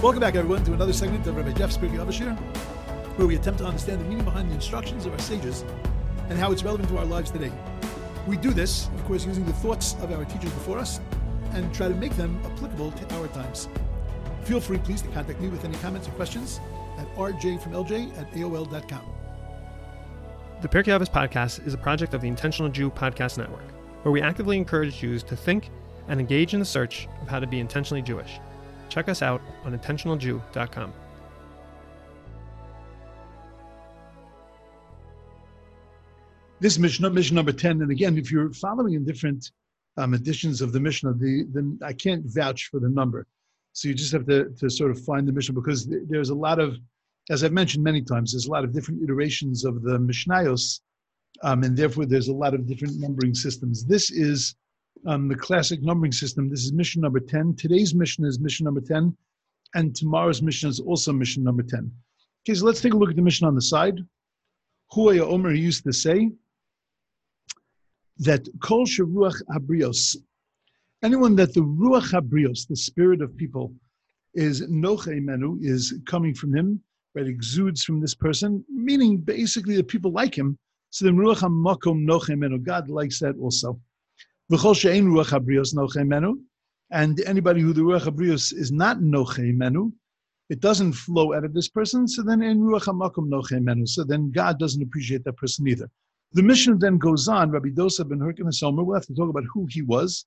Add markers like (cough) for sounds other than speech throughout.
Welcome back, everyone, to another segment of Rabbi Jeff's Pirkei Avos where we attempt to understand the meaning behind the instructions of our sages and how it's relevant to our lives today. We do this, of course, using the thoughts of our teachers before us and try to make them applicable to our times. Feel free, please, to contact me with any comments or questions at rjfromlj at aol.com. The Pirkei Avos podcast is a project of the Intentional Jew Podcast Network, where we actively encourage Jews to think and engage in the search of how to be intentionally Jewish. Check us out on intentionaljew.com. This Mishnah, Mishnah number 10, and again, if you're following in different um, editions of the Mishnah, the, the, I can't vouch for the number. So you just have to, to sort of find the Mishnah because there's a lot of, as I've mentioned many times, there's a lot of different iterations of the Mishnayos, um, and therefore there's a lot of different numbering systems. This is um, the classic numbering system. This is Mishnah number 10. Today's Mishnah is Mishnah number 10, and tomorrow's Mishnah is also Mishnah number 10. Okay, so let's take a look at the Mishnah on the side. Huaya Omer used to say that Kol Sharuach Habrios, anyone that the Ruach Habrios, the spirit of people, is Noche Menu, is coming from him, right, exudes from this person, meaning basically that people like him. So then Ruach HaMakom Menu, God likes that also. And anybody who the Ruach HaBrios is not Noche Menu, it doesn't flow out of this person, so then in Ruach HaMakom Noche Menu, so then God doesn't appreciate that person either. The Mishnah then goes on, Rabbi Dosa ben Harkinas omer, we'll have to talk about who he was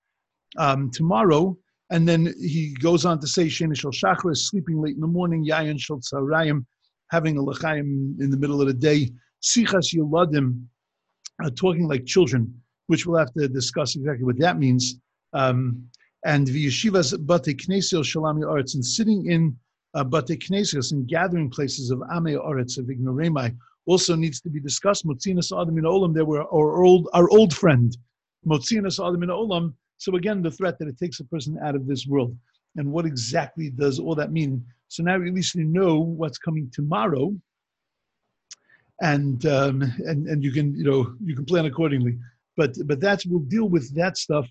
um, tomorrow, and then he goes on to say, Sheni Shal Shachar sleeping late in the morning, Yayan Shal Tzarayim, having a L'chaim in the middle of the day, Sichas Yeladim, uh, talking like children which we'll have to discuss exactly what that means. Um, and the yeshivas bate knesios shalami arts and sitting in uh, bate knesios and gathering places of ame arts of ignoremai also needs to be discussed. Motzinas adam in olam, there were our old our old friend, Motzinas adam in olam. So again, the threat that it takes a person out of this world. And what exactly does all that mean? So now at least you know what's coming tomorrow, and um, and and you can you know you can plan accordingly. But but that's we'll deal with that stuff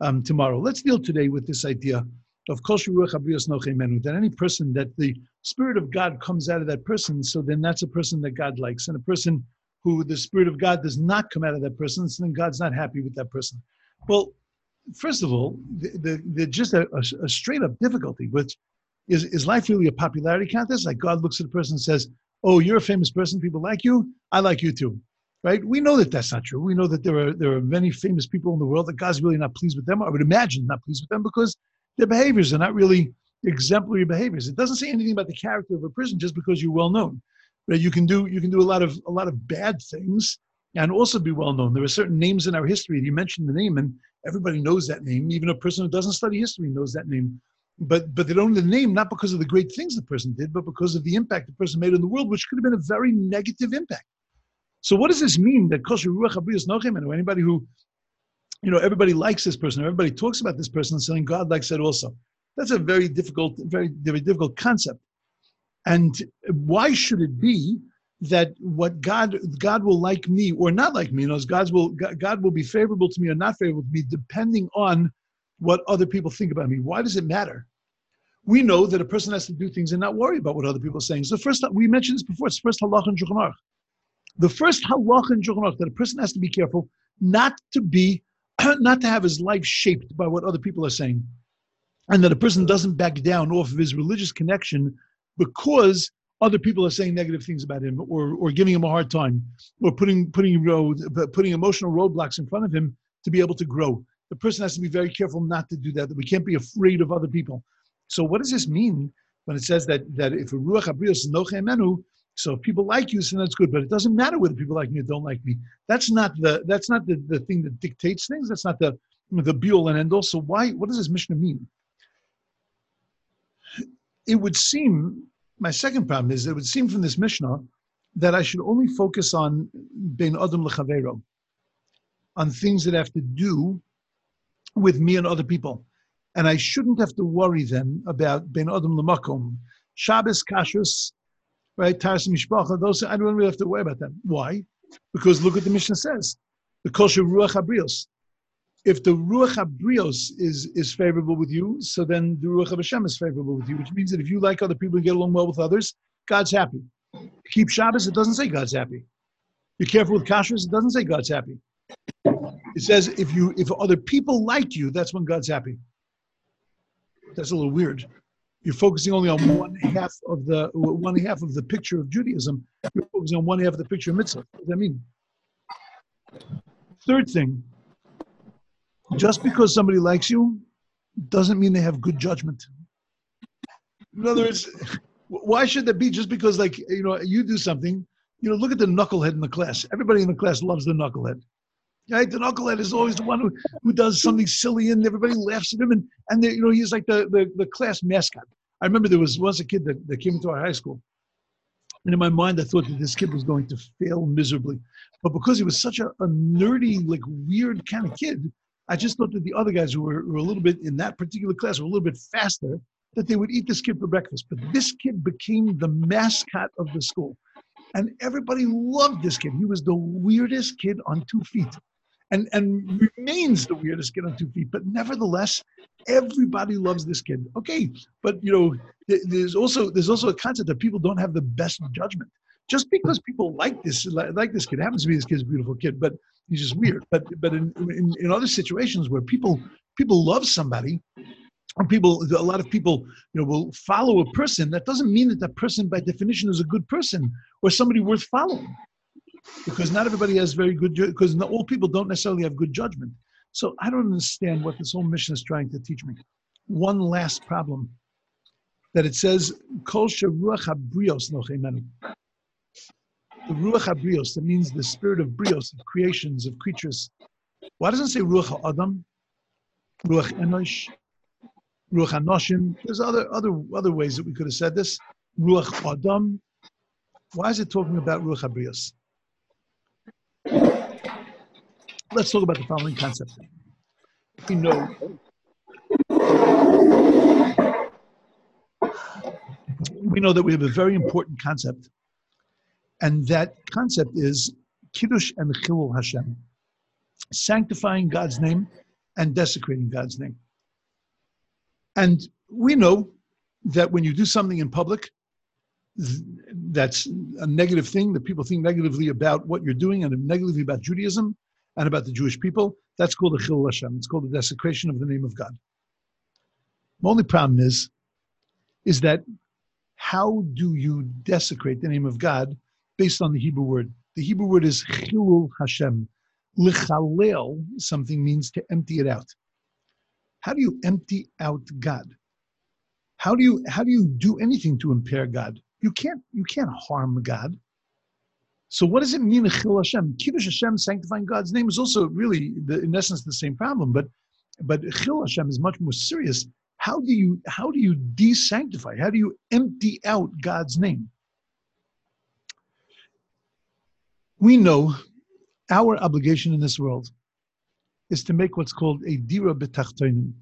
um, tomorrow. Let's deal today with this idea of kol that any person that the spirit of God comes out of that person, so then that's a person that God likes, and a person who the spirit of God does not come out of that person, so then God's not happy with that person. Well, first of all, the, the, the just a, a, a, straight up difficulty, which is is life really a popularity contest? Like God looks at a person and says, "Oh, you're a famous person. People like you. I like you too." Right? We know that that's not true. We know that there are there are many famous people in the world that God's really not pleased with them. I would imagine not pleased with them because their behaviors are not really exemplary behaviors. It doesn't say anything about the character of a person just because you're well known. Right? You can do you can do a lot of a lot of bad things and also be well known. There are certain names in our history. You mentioned the name, and everybody knows that name. Even a person who doesn't study history knows that name. But but they don't know the name not because of the great things the person did, but because of the impact the person made in the world, which could have been a very negative impact. So what does this mean that kosher ruach abrius nochem and anybody who, you know, everybody likes this person, everybody talks about this person, saying God likes it also. That's a very difficult, very very difficult concept. And why should it be that what God God will like me or not like me? You know, God's will God will be favorable to me or not favorable to me depending on what other people think about me. Why does it matter? We know that a person has to do things and not worry about what other people are saying. So first, we mentioned this before. It's first halach and Shulchan the first halach in Shulchan that a person has to be careful not to be, (clears throat) not to have his life shaped by what other people are saying, and that a person doesn't back down off of his religious connection because other people are saying negative things about him or, or giving him a hard time or putting putting road, putting emotional roadblocks in front of him to be able to grow. The person has to be very careful not to do that. That we can't be afraid of other people. So what does this mean when it says that that if a ruach abrios nochemenu, so if people like you, then that's good. But it doesn't matter whether people like me or don't like me. That's not the that's not the, the thing that dictates things. That's not the the be all and end all. So why what does this Mishnah mean? It would seem my second problem is it would seem from this Mishnah that I should only focus on ben adam lechavero, on things that have to do with me and other people, and I shouldn't have to worry then about ben adam lemakom, Shabbos kashrus right? Tarsim Mishpacha, those, I don't really have to worry about them. Why? Because look what the Mishnah says. The kosher ruach abrios. if the Ruach HaBrios is, is favorable with you, so then the Ruach HaBashem is favorable with you, which means that if you like other people and get along well with others, God's happy. Keep Shabbos, it doesn't say God's happy. You're careful with kashrus, it doesn't say God's happy. It says if you if other people like you, that's when God's happy. That's a little weird. You're focusing only on one half of the one half of the picture of Judaism. You're focusing on one half of the picture of mitzvah. What does that mean? Third thing, just because somebody likes you doesn't mean they have good judgment. In other words, why should that be just because like you know you do something you know look at the knucklehead in the class everybody in the class loves the knucklehead right the knucklehead is always the one who, who does something silly and everybody laughs at him and and you know he's like the, the the class mascot i remember there was once a kid that, that came into our high school and in my mind i thought that this kid was going to fail miserably but because he was such a, a nerdy like weird kind of kid i just thought that the other guys who were, were a little bit in that particular class were a little bit faster that they would eat this kid for breakfast. But this kid became the mascot of the school. And everybody loved this kid. He was the weirdest kid on two feet. And, and remains the weirdest kid on two feet. But nevertheless, everybody loves this kid. Okay, but you know, there's also there's also a concept that people don't have the best judgment. Just because people like this like this kid happens to be this kid's beautiful kid, but he's just weird. But but in, in, in other situations where people people love somebody, people a lot of people you know will follow a person that doesn't mean that that person by definition is a good person or somebody worth following because not everybody has very good because all people don't necessarily have good judgment so i don't understand what this whole Mishnah is trying to teach me one last problem that it says kol ruach habrios the ruach habrios that means the spirit of brios of creations of creatures why doesn't it say ruach adam ruach enosh Ruach Hanoshim. There's other other other ways that we could have said this. Ruach Adam. Why is it talking about Ruach Habrios? Let's talk about the following concept. We know we know that we have a very important concept, and that concept is Kiddush and Chilul Hashem, sanctifying God's name and desecrating God's name. And we know that when you do something in public, that's a negative thing that people think negatively about what you're doing and negatively about Judaism and about the Jewish people. That's called a chil Hashem. It's called the desecration of the name of God. The only problem is, is that how do you desecrate the name of God based on the Hebrew word? The Hebrew word is chilul Hashem. Lichalel, something means to empty it out. How do you empty out God? How do you how do you do anything to impair God? You can't you can't harm God. So what does it mean, Chil Hashem? Kiddush Hashem, sanctifying God's name, is also really, the, in essence, the same problem. But but Chil Hashem is much more serious. How do you how do you desanctify? How do you empty out God's name? We know our obligation in this world is to make what's called a dira betachtonim.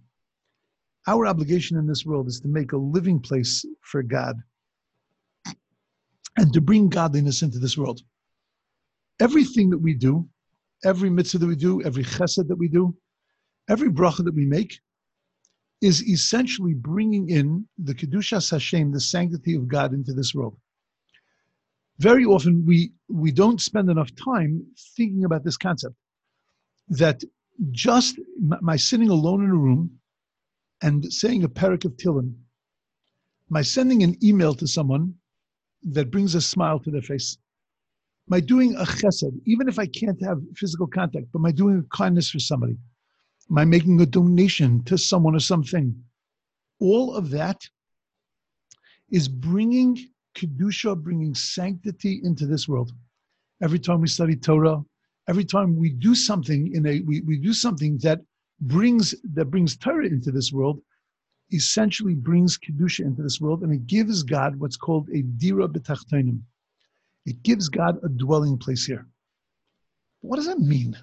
Our obligation in this world is to make a living place for God and to bring godliness into this world. Everything that we do, every mitzvah that we do, every chesed that we do, every bracha that we make, is essentially bringing in the kedusha Hashem, the sanctity of God, into this world. Very often we we don't spend enough time thinking about this concept that just my sitting alone in a room and saying a parak of Tillim, my sending an email to someone that brings a smile to their face, my doing a chesed, even if I can't have physical contact, but my doing a kindness for somebody, my making a donation to someone or something, all of that is bringing kedusha, bringing sanctity into this world. Every time we study Torah, every time we do something in a we, we do something that brings that brings Torah into this world, essentially brings kedusha into this world, and it gives God what's called a dira betachtonim. It gives God a dwelling place here. What does that mean?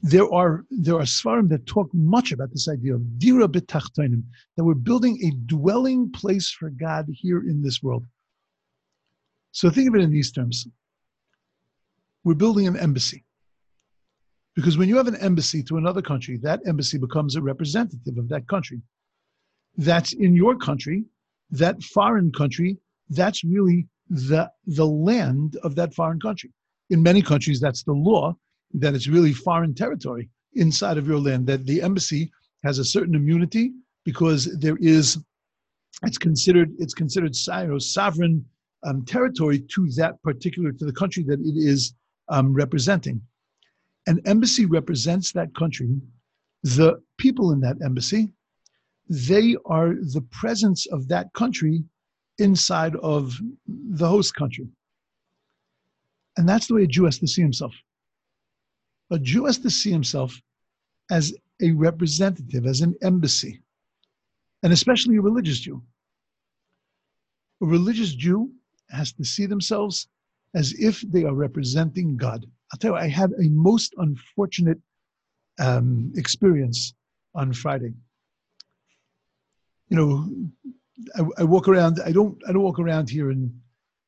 There are there are svarim that talk much about this idea of dira betachtonim, that we're building a dwelling place for God here in this world. So think of it in these terms. We're building an embassy Because when you have an embassy to another country, that embassy becomes a representative of that country. That's in your country, that foreign country, that's really the, the land of that foreign country. In many countries, that's the law, that it's really foreign territory inside of your land, that the embassy has a certain immunity because there is, it's considered, it's considered sovereign um, territory to that particular, to the country that it is um, representing. An embassy represents that country. The people in that embassy, they are the presence of that country inside of the host country. And that's the way a Jew has to see himself. A Jew has to see himself as a representative, as an embassy, and especially a religious Jew. A religious Jew has to see themselves as if they are representing God. I'll tell you, I had a most unfortunate um, experience on Friday. You know, I, I, walk around. I don't. I don't walk around here in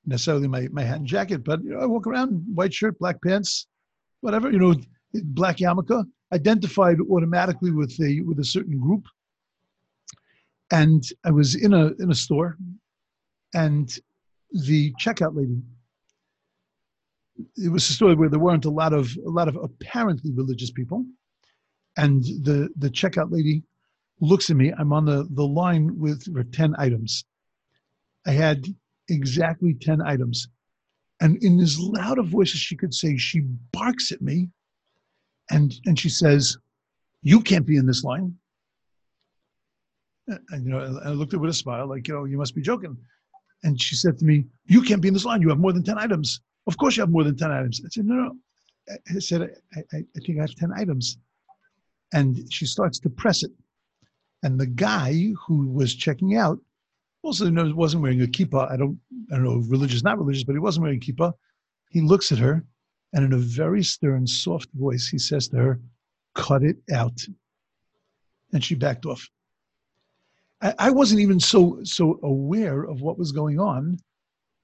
necessarily my, my hat and jacket, but you know, I walk around white shirt, black pants, whatever. You know, black yarmulke, identified automatically with a with a certain group. And I was in a in a store, and the checkout lady. It was a story where there weren't a lot of a lot of apparently religious people, and the the checkout lady looks at me. I'm on the the line with for ten items. I had exactly ten items, and in as loud a voice as she could say, she barks at me, and and she says, "You can't be in this line." And you know, I looked at her with a smile, like you know, you must be joking. And she said to me, You can't be in this line. You have more than 10 items. Of course, you have more than 10 items. I said, No, no. I said, I, I, I think I have 10 items. And she starts to press it. And the guy who was checking out also wasn't wearing a kippah. I don't, I don't know, religious, not religious, but he wasn't wearing a kippah. He looks at her and in a very stern, soft voice, he says to her, Cut it out. And she backed off. I, wasn't even so so aware of what was going on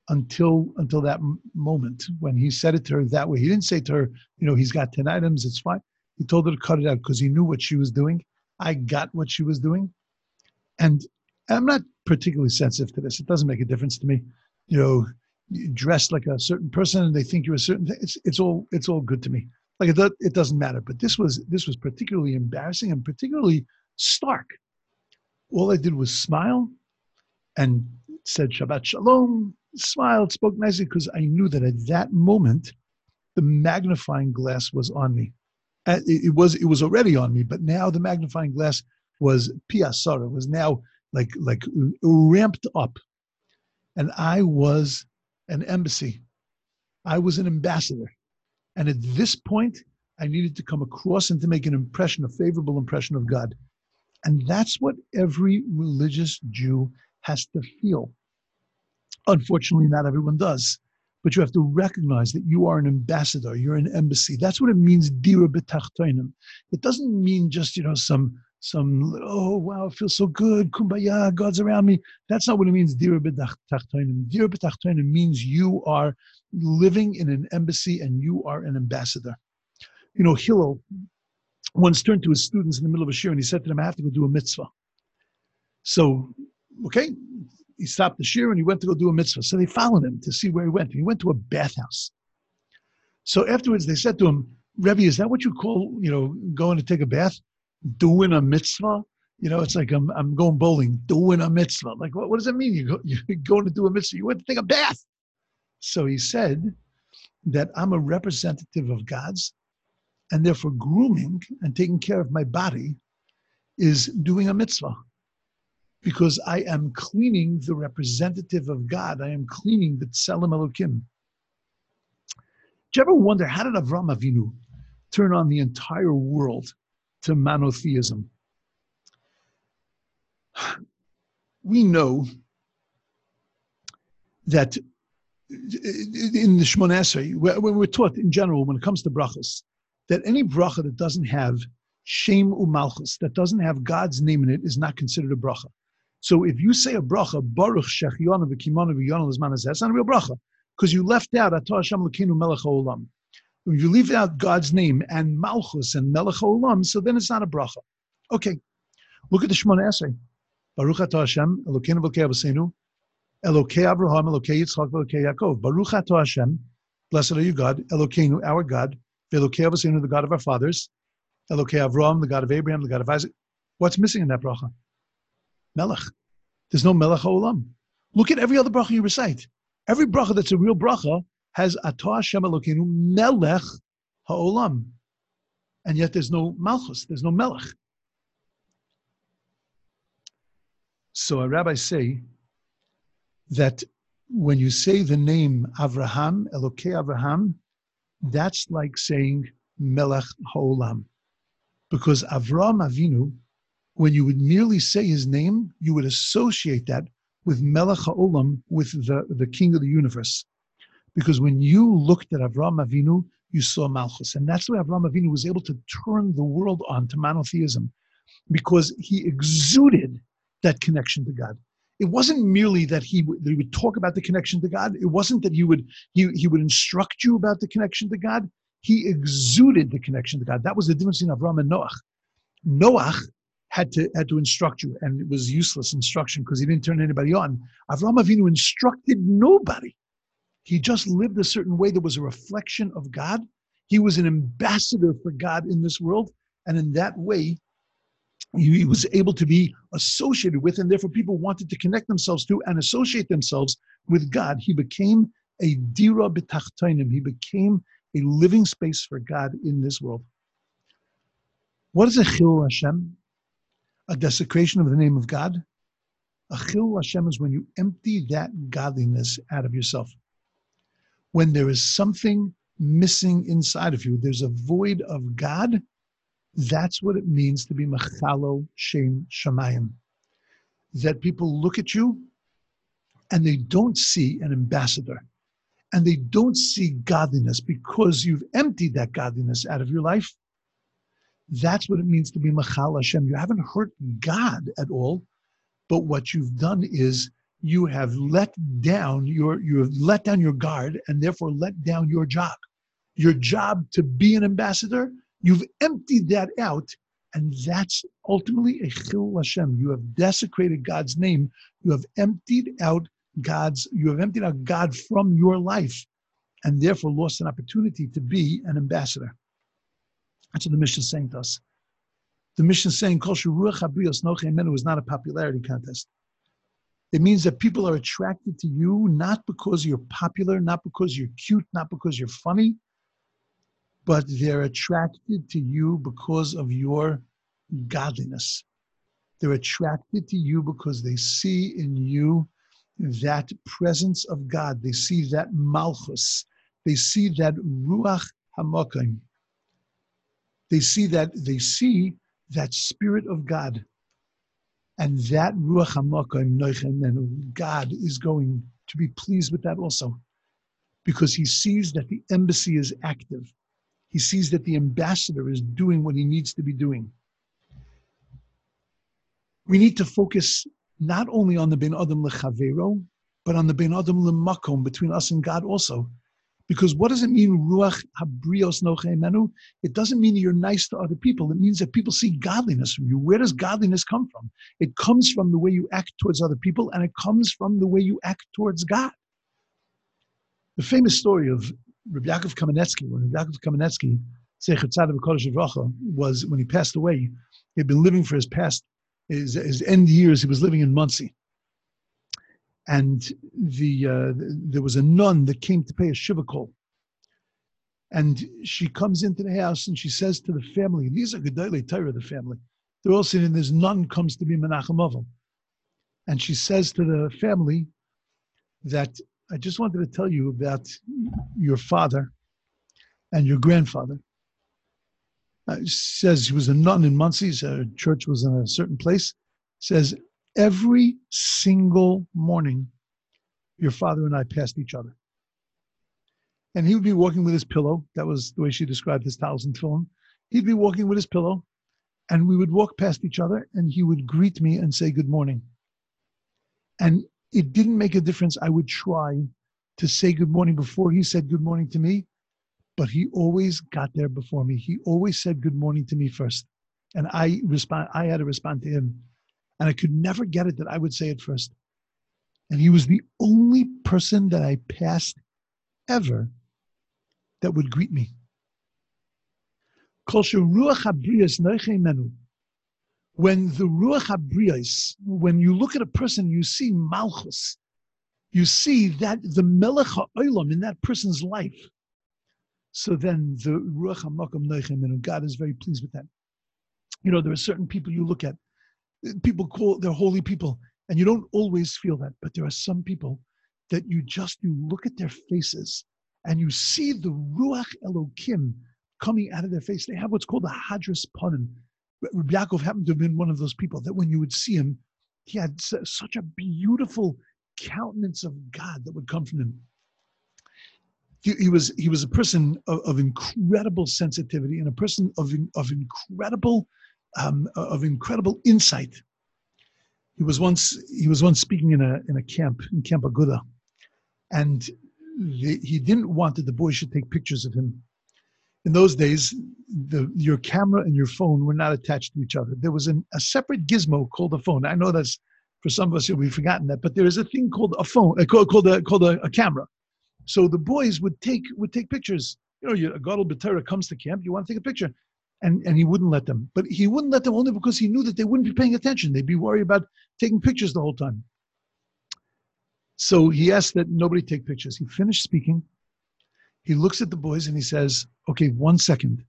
until until that moment when he said it to her that way. He didn't say to her, you know, he's got ten items, it's fine. He told her to cut it out because he knew what she was doing. I got what she was doing, and I'm not particularly sensitive to this. It doesn't make a difference to me. You know, dressed like a certain person and they think you're a certain thing. It's it's all it's all good to me. Like it, it doesn't matter. But this was this was particularly embarrassing and particularly stark all I did was smile and said Shabbat Shalom, smiled, spoke nicely because I knew that at that moment the magnifying glass was on me. Uh, it, was it was already on me, but now the magnifying glass was piasara, was now like like ramped up, and I was an embassy. I was an ambassador, and at this point, I needed to come across and to make an impression, a favorable impression of God. And that's what every religious Jew has to feel. Unfortunately, not everyone does. But you have to recognize that you are an ambassador, you're an embassy. That's what it means, dira. It doesn't mean just, you know, some some oh wow, it feels so good, kumbaya, God's around me. That's not what it means, dira betachtonim. Dira means you are living in an embassy and you are an ambassador. You know, Hillel, once turned to his students in the middle of a shir and he said to them, I have to go do a mitzvah. So, okay, he stopped the shir and he went to go do a mitzvah. So they followed him to see where he went. He went to a bathhouse. So afterwards they said to him, Rebbe, is that what you call, you know, going to take a bath? Doing a mitzvah? You know, it's like I'm, I'm going bowling, doing a mitzvah. Like, what, what does that mean? You go, (laughs) you're going to do a mitzvah. You went to take a bath. So he said that I'm a representative of God's and therefore, grooming and taking care of my body is doing a mitzvah because I am cleaning the representative of God. I am cleaning the Tselem Elokim. Do you ever wonder how did Avram Avinu turn on the entire world to monotheism? We know that in the Shemona Esrei, when we're taught in general, when it comes to brachas, that any bracha that doesn't have Shem umalchus, that doesn't have God's name in it, is not considered a bracha. So if you say a bracha, Baruch Shehecheyanu v'Kimonu v'Yonu l'zman that's not a real bracha because you left out Atah Hashem Elokeinu Melech Haolam. When you leave out God's name and Malchus and Melech Olam, so then it's not a bracha. Okay, look at the Shemona Esrei. Baruch atah Hashem, Elokeinu v'Elokei Avosenu, Elokei Abraham, Elokei Yitzchak, Elokei Yaakov. Baruch atah Hashem, blessed are you God, Elokeinu, our God, Elokei the God of our fathers, Elokei Avraham, the God of Abraham, the God of Isaac. What's missing in that bracha? Melech. There's no Melech Olam. Look at every other bracha you recite. Every bracha that's a real bracha has Atah Hashem Elokeinu Melech Ha'olam. And yet there's no Malchus, there's no Melech. So a rabbi say that when you say the name Avraham, Elokei Avraham, that's like saying Melech Ha'olam. Because Avram Avinu, when you would merely say his name, you would associate that with Melech HaOlam, with the, the king of the universe. Because when you looked at Avram Avinu, you saw Malchus. And that's why Avram Avinu was able to turn the world on to monotheism, because he exuded that connection to God. It wasn't merely that he, that he would talk about the connection to God. It wasn't that he would, he, he would instruct you about the connection to God. He exuded the connection to God. That was the difference in Avram and Noach. Noach had to had to instruct you, and it was useless instruction because he didn't turn anybody on. Avram Avinu instructed nobody. He just lived a certain way that was a reflection of God. He was an ambassador for God in this world, and in that way, he was able to be associated with, and therefore people wanted to connect themselves to and associate themselves with God. He became a dira b'tachtainim. He became a living space for God in this world. What is a chil Hashem? A desecration of the name of God? A chil Hashem is when you empty that godliness out of yourself. When there is something missing inside of you, there's a void of God that's what it means to be machalo shem shamayim. That people look at you and they don't see an ambassador and they don't see godliness because you've emptied that godliness out of your life. That's what it means to be Machal Hashem. You haven't hurt God at all, but what you've done is you have let down your you have let down your guard and therefore let down your job. Your job to be an ambassador You've emptied that out, and that's ultimately a chil Hashem. You have desecrated God's name. You have emptied out God's. You have emptied out God from your life, and therefore lost an opportunity to be an ambassador. That's what the Mishnah is saying to us. The Mishnah is saying Kol Ruach Habrios Noche is not a popularity contest. It means that people are attracted to you not because you're popular, not because you're cute, not because you're funny, but they're attracted to you because of your godliness. They're attracted to you because they see in you that presence of God. They see that malchus. They see that ruach hamakim. They see that they see that spirit of God, and that ruach hamakim and God is going to be pleased with that also, because He sees that the embassy is active he sees that the ambassador is doing what he needs to be doing. We need to focus not only on the Ben Adam lechavero, but on the Ben Adam lemakom between us and God also. Because what does it mean, ruach habrios nochemenu? It doesn't mean you're nice to other people. It means that people see godliness from you. Where does godliness come from? It comes from the way you act towards other people, and it comes from the way you act towards God. The famous story of Rabbi Yaakov Kamenetsky, when Rabbi Yaakov Kamenetsky, Sefer Tzaddik Kodesh was when he passed away, he had been living for his past, his, his end years, he was living in Monsey. And the, uh, there was a nun that came to pay a shiva call. And she comes into the house and she says to the family, these are Gedolei Torah, the family. They're all sitting, in this nun comes to be Menachem Avon. And she says to the family that I just wanted to tell you about your father and your grandfather. Uh, says he was a nun in Monsey, a church was in a certain place. Says every single morning, your father and I passed each other. And he would be walking with his pillow. That was the way she described his thousand film. He'd be walking with his pillow, and we would walk past each other, and he would greet me and say good morning. And it didn't make a difference. I would try to say good morning before he said good morning to me, but he always got there before me. He always said good morning to me first. And I respond I had to respond to him. And I could never get it that I would say it first. And he was the only person that I passed ever that would greet me. When the Ruach HaBriyas, when you look at a person, you see Malchus, you see that the Melech HaOlam in that person's life. So then the Ruach HaMakom Menu, God is very pleased with that. You know, there are certain people you look at, people call, they're holy people, and you don't always feel that, but there are some people that you just, you look at their faces and you see the Ruach Elokim coming out of their face. They have what's called a Hadras Panim. Rabbi Yaakov happened to have been one of those people that when you would see him, he had such a beautiful countenance of God that would come from him. He, he was he was a person of, of, incredible sensitivity and a person of of incredible um, of incredible insight. He was once he was once speaking in a in a camp in Camp Aguda, and the, he didn't want that the boys should take pictures of him. In those days, the, your camera and your phone were not attached to each other. There was an, a separate gizmo called a phone. I know that's for some of us we've forgotten that, but there is a thing called a phone, uh, called, called, a, called a, a, camera. So the boys would take would take pictures. You know, a Gadol comes to camp, you want to take a picture. And, and he wouldn't let them. But he wouldn't let them only because he knew that they wouldn't be paying attention. They'd be worried about taking pictures the whole time. So he asked that nobody take pictures. He finished speaking. He looks at the boys and he says, "Okay, one second.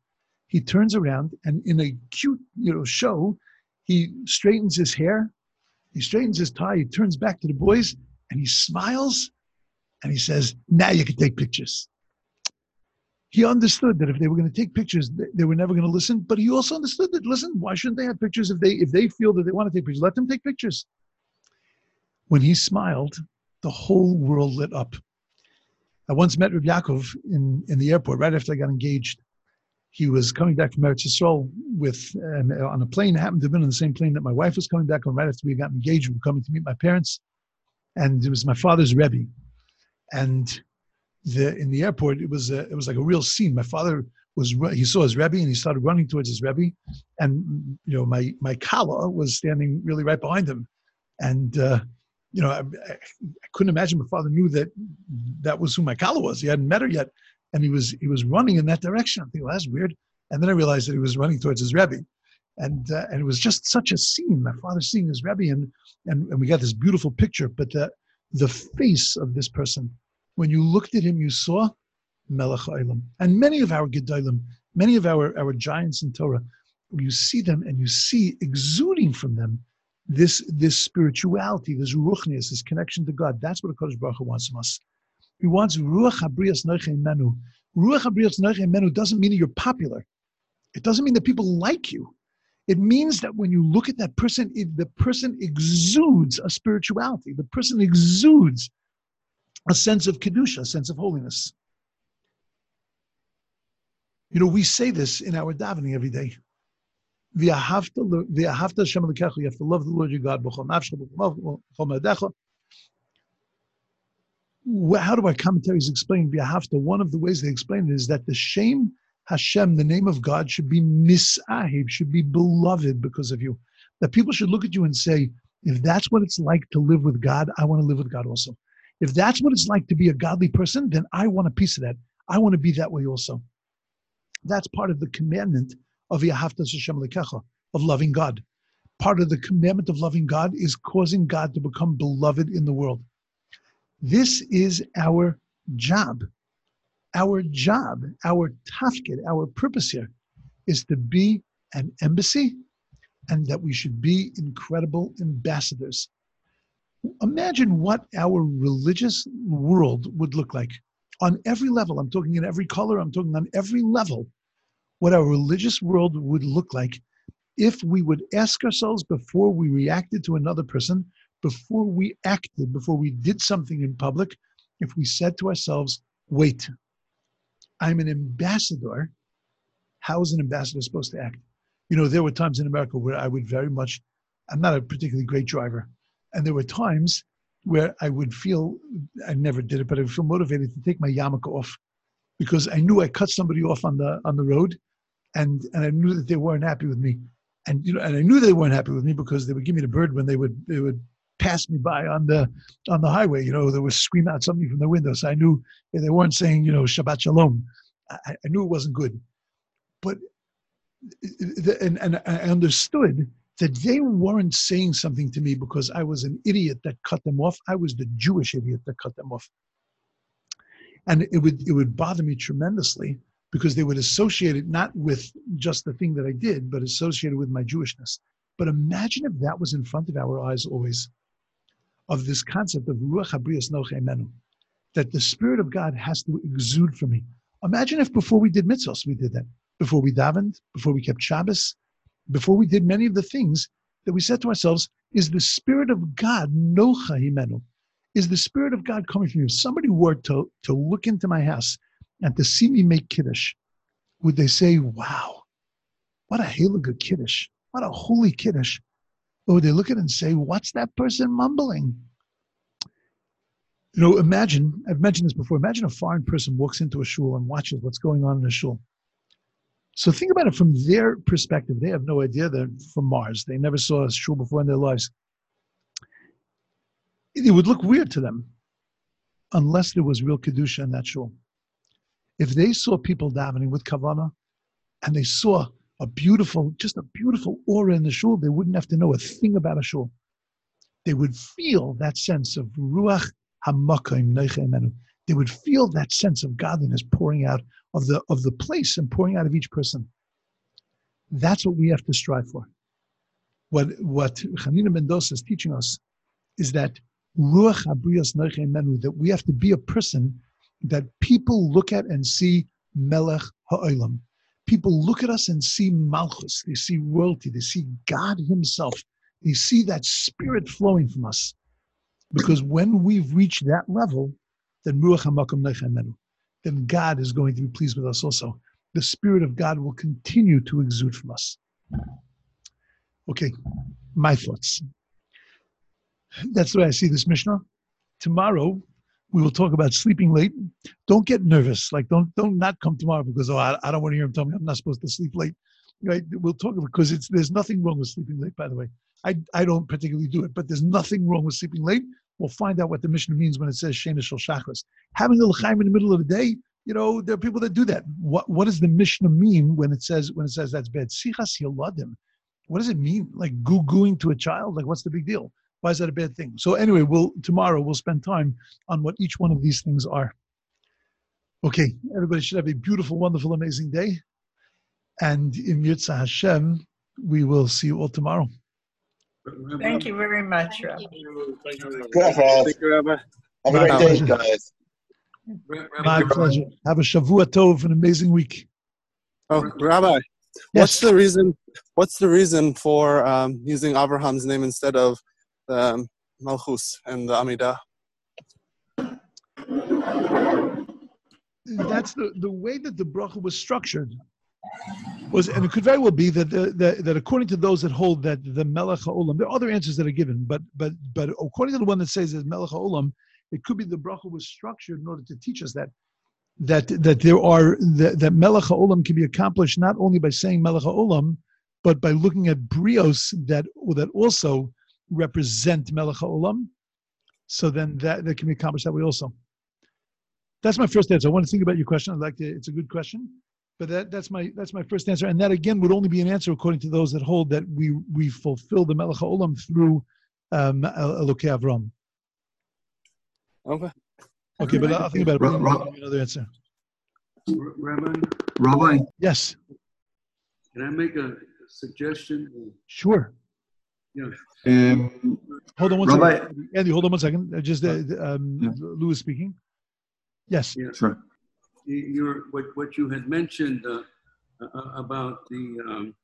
He turns around and in a cute, you know, show, he straightens his hair, he straightens his tie, he turns back to the boys and he smiles and he says, "Now you can take pictures." He understood that if they were going to take pictures, they were never going to listen. But he also understood that listen, why shouldn't they have pictures if they if they feel that they want to take pictures? Let them take pictures. When he smiled, the whole world lit up. I once met Reb Yaakov in, in the airport right after I got engaged. He was coming back from Eretz Yisrael with um, on a plane. Happened to have been on the same plane that my wife was coming back on right after we got engaged. We were coming to meet my parents, and it was my father's rebbe. And the in the airport, it was a, it was like a real scene. My father was he saw his rebbe and he started running towards his rebbe, and you know my my kala was standing really right behind him, and. Uh, you know, I, I, couldn't imagine my father knew that that was who my kala was. He hadn't met her yet, and he was he was running in that direction. I think well, that's weird. And then I realized that he was running towards his rebbe, and uh, and it was just such a scene. My father seeing his rebbe, and and, and we got this beautiful picture. But the the face of this person, when you looked at him, you saw Melech Olam. And many of our Gedolim, many of our our giants in Torah, you see them and you see exuding from them this this spirituality, this ruchnius, this connection to God. That's what the Kodesh Baruch Hu wants from us. He wants ruach habrias menu. Ruach habrias menu doesn't mean that you're popular. It doesn't mean that people like you. It means that when you look at that person, it, the person exudes a spirituality. The person exudes a sense of kedusha, a sense of holiness. You know, we say this in our davening every day. You have to love the Lord your God. How do our commentaries explain to? One of the ways they explain it is that the shame Hashem, the name of God, should be misahib, should be beloved because of you. That people should look at you and say, if that's what it's like to live with God, I want to live with God also. If that's what it's like to be a godly person, then I want a piece of that. I want to be that way also. That's part of the commandment of Yahavta Hashem Lekecha, of loving God. Part of the commandment of loving God is causing God to become beloved in the world. This is our job. Our job, our tafkid, our purpose here is to be an embassy and that we should be incredible ambassadors. Imagine what our religious world would look like on every level. I'm talking in every color, I'm talking on every level what our religious world would look like if we would ask ourselves before we reacted to another person, before we acted, before we did something in public, if we said to ourselves, wait, I'm an ambassador. How is an ambassador supposed to act? You know, there were times in America where I would very much, I'm not a particularly great driver. And there were times where I would feel, I never did it, but I would feel motivated to take my yarmulke off because I knew I cut somebody off on the on the road, and and I knew that they weren't happy with me, and you know, and I knew they weren't happy with me because they would give me the bird when they would they would pass me by on the on the highway. You know, they would scream out something from the window, so I knew they weren't saying you know Shabbat Shalom. I, I knew it wasn't good, but and and I understood that they weren't saying something to me because I was an idiot that cut them off. I was the Jewish idiot that cut them off. And it would it would bother me tremendously because they would associate it not with just the thing that I did, but associated with my Jewishness. But imagine if that was in front of our eyes always, of this concept of Ruach Habrias Noche that the Spirit of God has to exude from me. Imagine if before we did mitzvahs, we did that. Before we davened, before we kept Shabbos, before we did many of the things that we said to ourselves, is the Spirit of God nocha himenu? Is the Spirit of God coming from you? If somebody were to, to look into my house and to see me make Kiddush, would they say, wow, what a good Kiddush, what a holy Kiddush? Or would they look at it and say, what's that person mumbling? You know, imagine, I've mentioned this before, imagine a foreign person walks into a shul and watches what's going on in a shul. So think about it from their perspective. They have no idea they're from Mars. They never saw a shul before in their lives. It would look weird to them unless there was real kedusha in that shul. If they saw people davening with kavana, and they saw a beautiful, just a beautiful aura in the shul, they wouldn't have to know a thing about a shul. They would feel that sense of ruach hamakayim neichemenu they would feel that sense of godliness pouring out of the of the place and pouring out of each person. That's what we have to strive for. What what Hanina ben Dosa is teaching us is that ruach abrias menu that we have to be a person that people look at and see melech ha'olam. People look at us and see malchus. They see royalty. They see God Himself. They see that spirit flowing from us. Because when we've reached that level, then Ruach HaMakom Nechemenu. Then God is going to be pleased with us also. The Spirit of God will continue to exude from us. Okay, my thoughts. That's the way I see this Mishnah. Tomorrow, we will talk about sleeping late. Don't get nervous. Like, don't don't not come tomorrow because oh, I, I don't want to hear him tell me I'm not supposed to sleep late. Right? We'll talk about because it's there's nothing wrong with sleeping late. By the way, I I don't particularly do it, but there's nothing wrong with sleeping late. We'll find out what the Mishnah means when it says Shena Shal Shachris. Having the L'chaim in the middle of the day, you know, there are people that do that. What what does the Mishnah mean when it says when it says that's bad? Sichas Yaladim. What does it mean? Like goo gooing to a child? Like what's the big deal? Why is that a bad thing? So anyway, we'll tomorrow we'll spend time on what each one of these things are. Okay, everybody should have a beautiful, wonderful, amazing day. And im yirtzeh Hashem, we will see you all tomorrow. Thank you very much, Rabbi. Good, Thank you, Rabbi. Have a great day, guys. My pleasure. Have a Shavua Tov, an amazing week. Oh, Rabbi, what's the reason? What's the reason for um, using Abraham's name instead of um, Malchus and the Amidah? That's the, the way that the bracha was structured was, and it could very well be that the, the, that according to those that hold that the Melech Olam, there are other answers that are given, but but but according to the one that says that Melech Olam, it could be the bracha was structured in order to teach us that that that there are that, that Melech Olam can be accomplished not only by saying Melech Olam, but by looking at brios that that also represent Melech Olam. So then that, that can be accomplished that way also. That's my first answer. I want to think about your question. I'd like to. It's a good question. But that, that's my that's my first answer, and that again would only be an answer according to those that hold that we we fulfill the Melech Olam through um, Elokei Avram. Okay. Okay, but I'll think about it. Ra- another answer. Rabbi. Rabbi. Yes. Can I make a suggestion? Sure. Yeah. Um, hold on one Rabbi. second. Andy, hold on one second. Uh, just uh, um, yeah. Louis speaking. Yes. Yeah. Sure your what what you had mentioned uh, uh, about the um,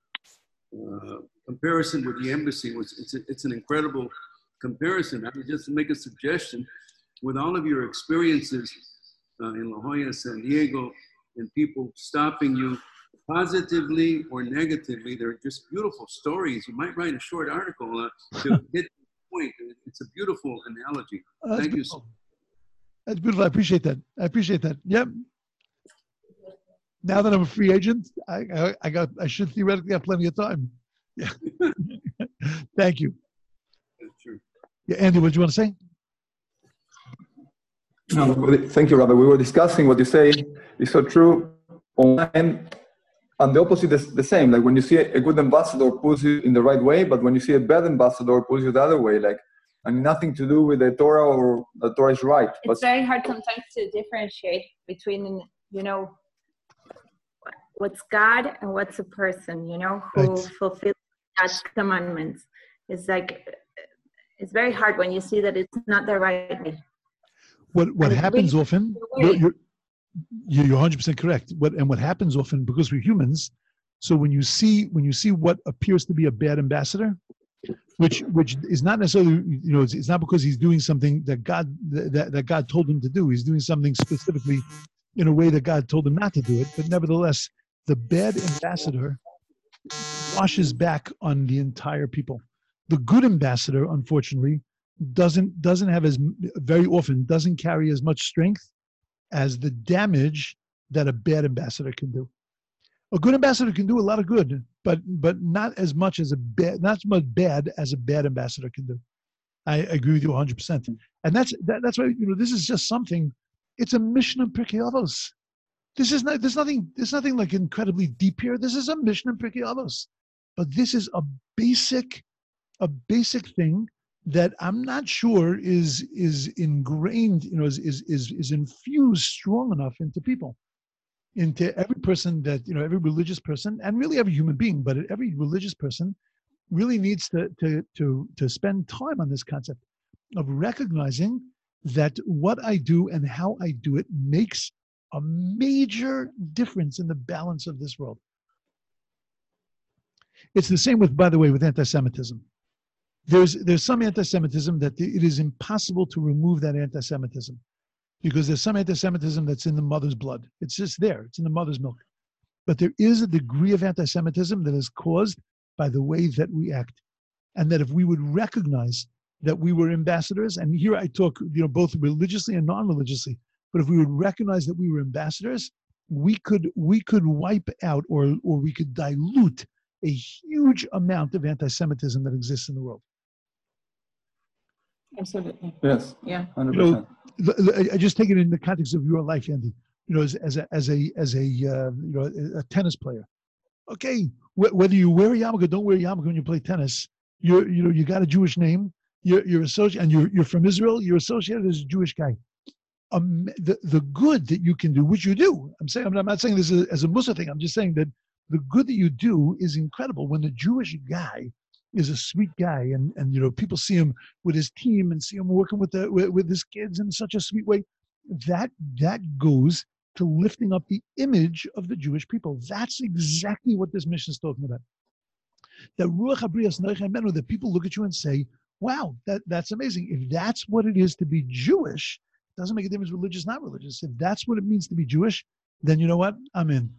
uh, comparison with the embassy was it's a, it's an incredible comparison. I would just make a suggestion with all of your experiences uh, in La Jolla, San Diego, and people stopping you positively or negatively. They're just beautiful stories. You might write a short article uh, to (laughs) hit the point. It's a beautiful analogy. Thank beautiful. you. So- that's beautiful. I appreciate that. I appreciate that. Yep. Now that I'm a free agent, I, I, I got I should theoretically have plenty of time. Yeah. (laughs) Thank you. That's true. Yeah, Andy, what do you want to say? No, thank you, Rabbi. We were discussing what you say is so true. Online, and the opposite is the same. Like when you see a good ambassador pulls you in the right way, but when you see a bad ambassador pulls you the other way, like and nothing to do with the Torah or the Torah is right. It's but, very hard sometimes to differentiate between, you know, what's God and what's a person, you know, who right. fulfills God's commandments. It's like it's very hard when you see that it's not the right way. What what and happens often? You're, you're, you're 100% correct. What and what happens often because we're humans. So when you see when you see what appears to be a bad ambassador, which which is not necessarily you know it's, it's not because he's doing something that God that, that God told him to do. He's doing something specifically in a way that God told him not to do it. But nevertheless, the bad ambassador washes back on the entire people. The good ambassador, unfortunately, doesn't doesn't have as very often doesn't carry as much strength as the damage that a bad ambassador can do. A good ambassador can do a lot of good, but but not as much as a bad not as much bad as a bad ambassador can do. I agree with you 100. percent And that's that, that's why you know this is just something. It's a Mishnah of Pirkei Avos. This is not. There's nothing. There's nothing like incredibly deep here. This is a Mishnah of Pirkei Avos, but this is a basic, a basic thing that I'm not sure is is ingrained. You know, is is is, is infused strong enough into people into every person that you know every religious person and really every human being but every religious person really needs to to to to spend time on this concept of recognizing that what i do and how i do it makes a major difference in the balance of this world it's the same with by the way with anti-semitism there's there's some anti-semitism that it is impossible to remove that anti-semitism because there's some anti-Semitism that's in the mother's blood. It's just there. It's in the mother's milk. But there is a degree of anti-Semitism that is caused by the way that we act, and that if we would recognize that we were ambassadors, and here I talk, you know, both religiously and non-religiously, but if we would recognize that we were ambassadors, we could we could wipe out or or we could dilute a huge amount of anti-Semitism that exists in the world. Absolutely. Yes. Yeah. 100%. You know, I just take it in the context of your life, Andy. You know, as, as a as a as a uh, you know a, tennis player. Okay, wh- whether you wear a yarmulke, don't wear a yarmulke when you play tennis. You you know you got a Jewish name. You're you're associated, and you're you're from Israel. You're associated as a Jewish guy. Um, the the good that you can do, which you do. I'm saying I'm not saying this as a mussar thing. I'm just saying that the good that you do is incredible. When the Jewish guy is a sweet guy and and you know people see him with his team and see him working with the with, with his kids in such a sweet way that that goes to lifting up the image of the Jewish people. That's exactly what this Mishnah is talking about. That ruach habriyas that people look at you and say, "Wow, that that's amazing." If that's what it is to be Jewish, doesn't make a difference religious, not religious. If that's what it means to be Jewish, then you know what? I'm in.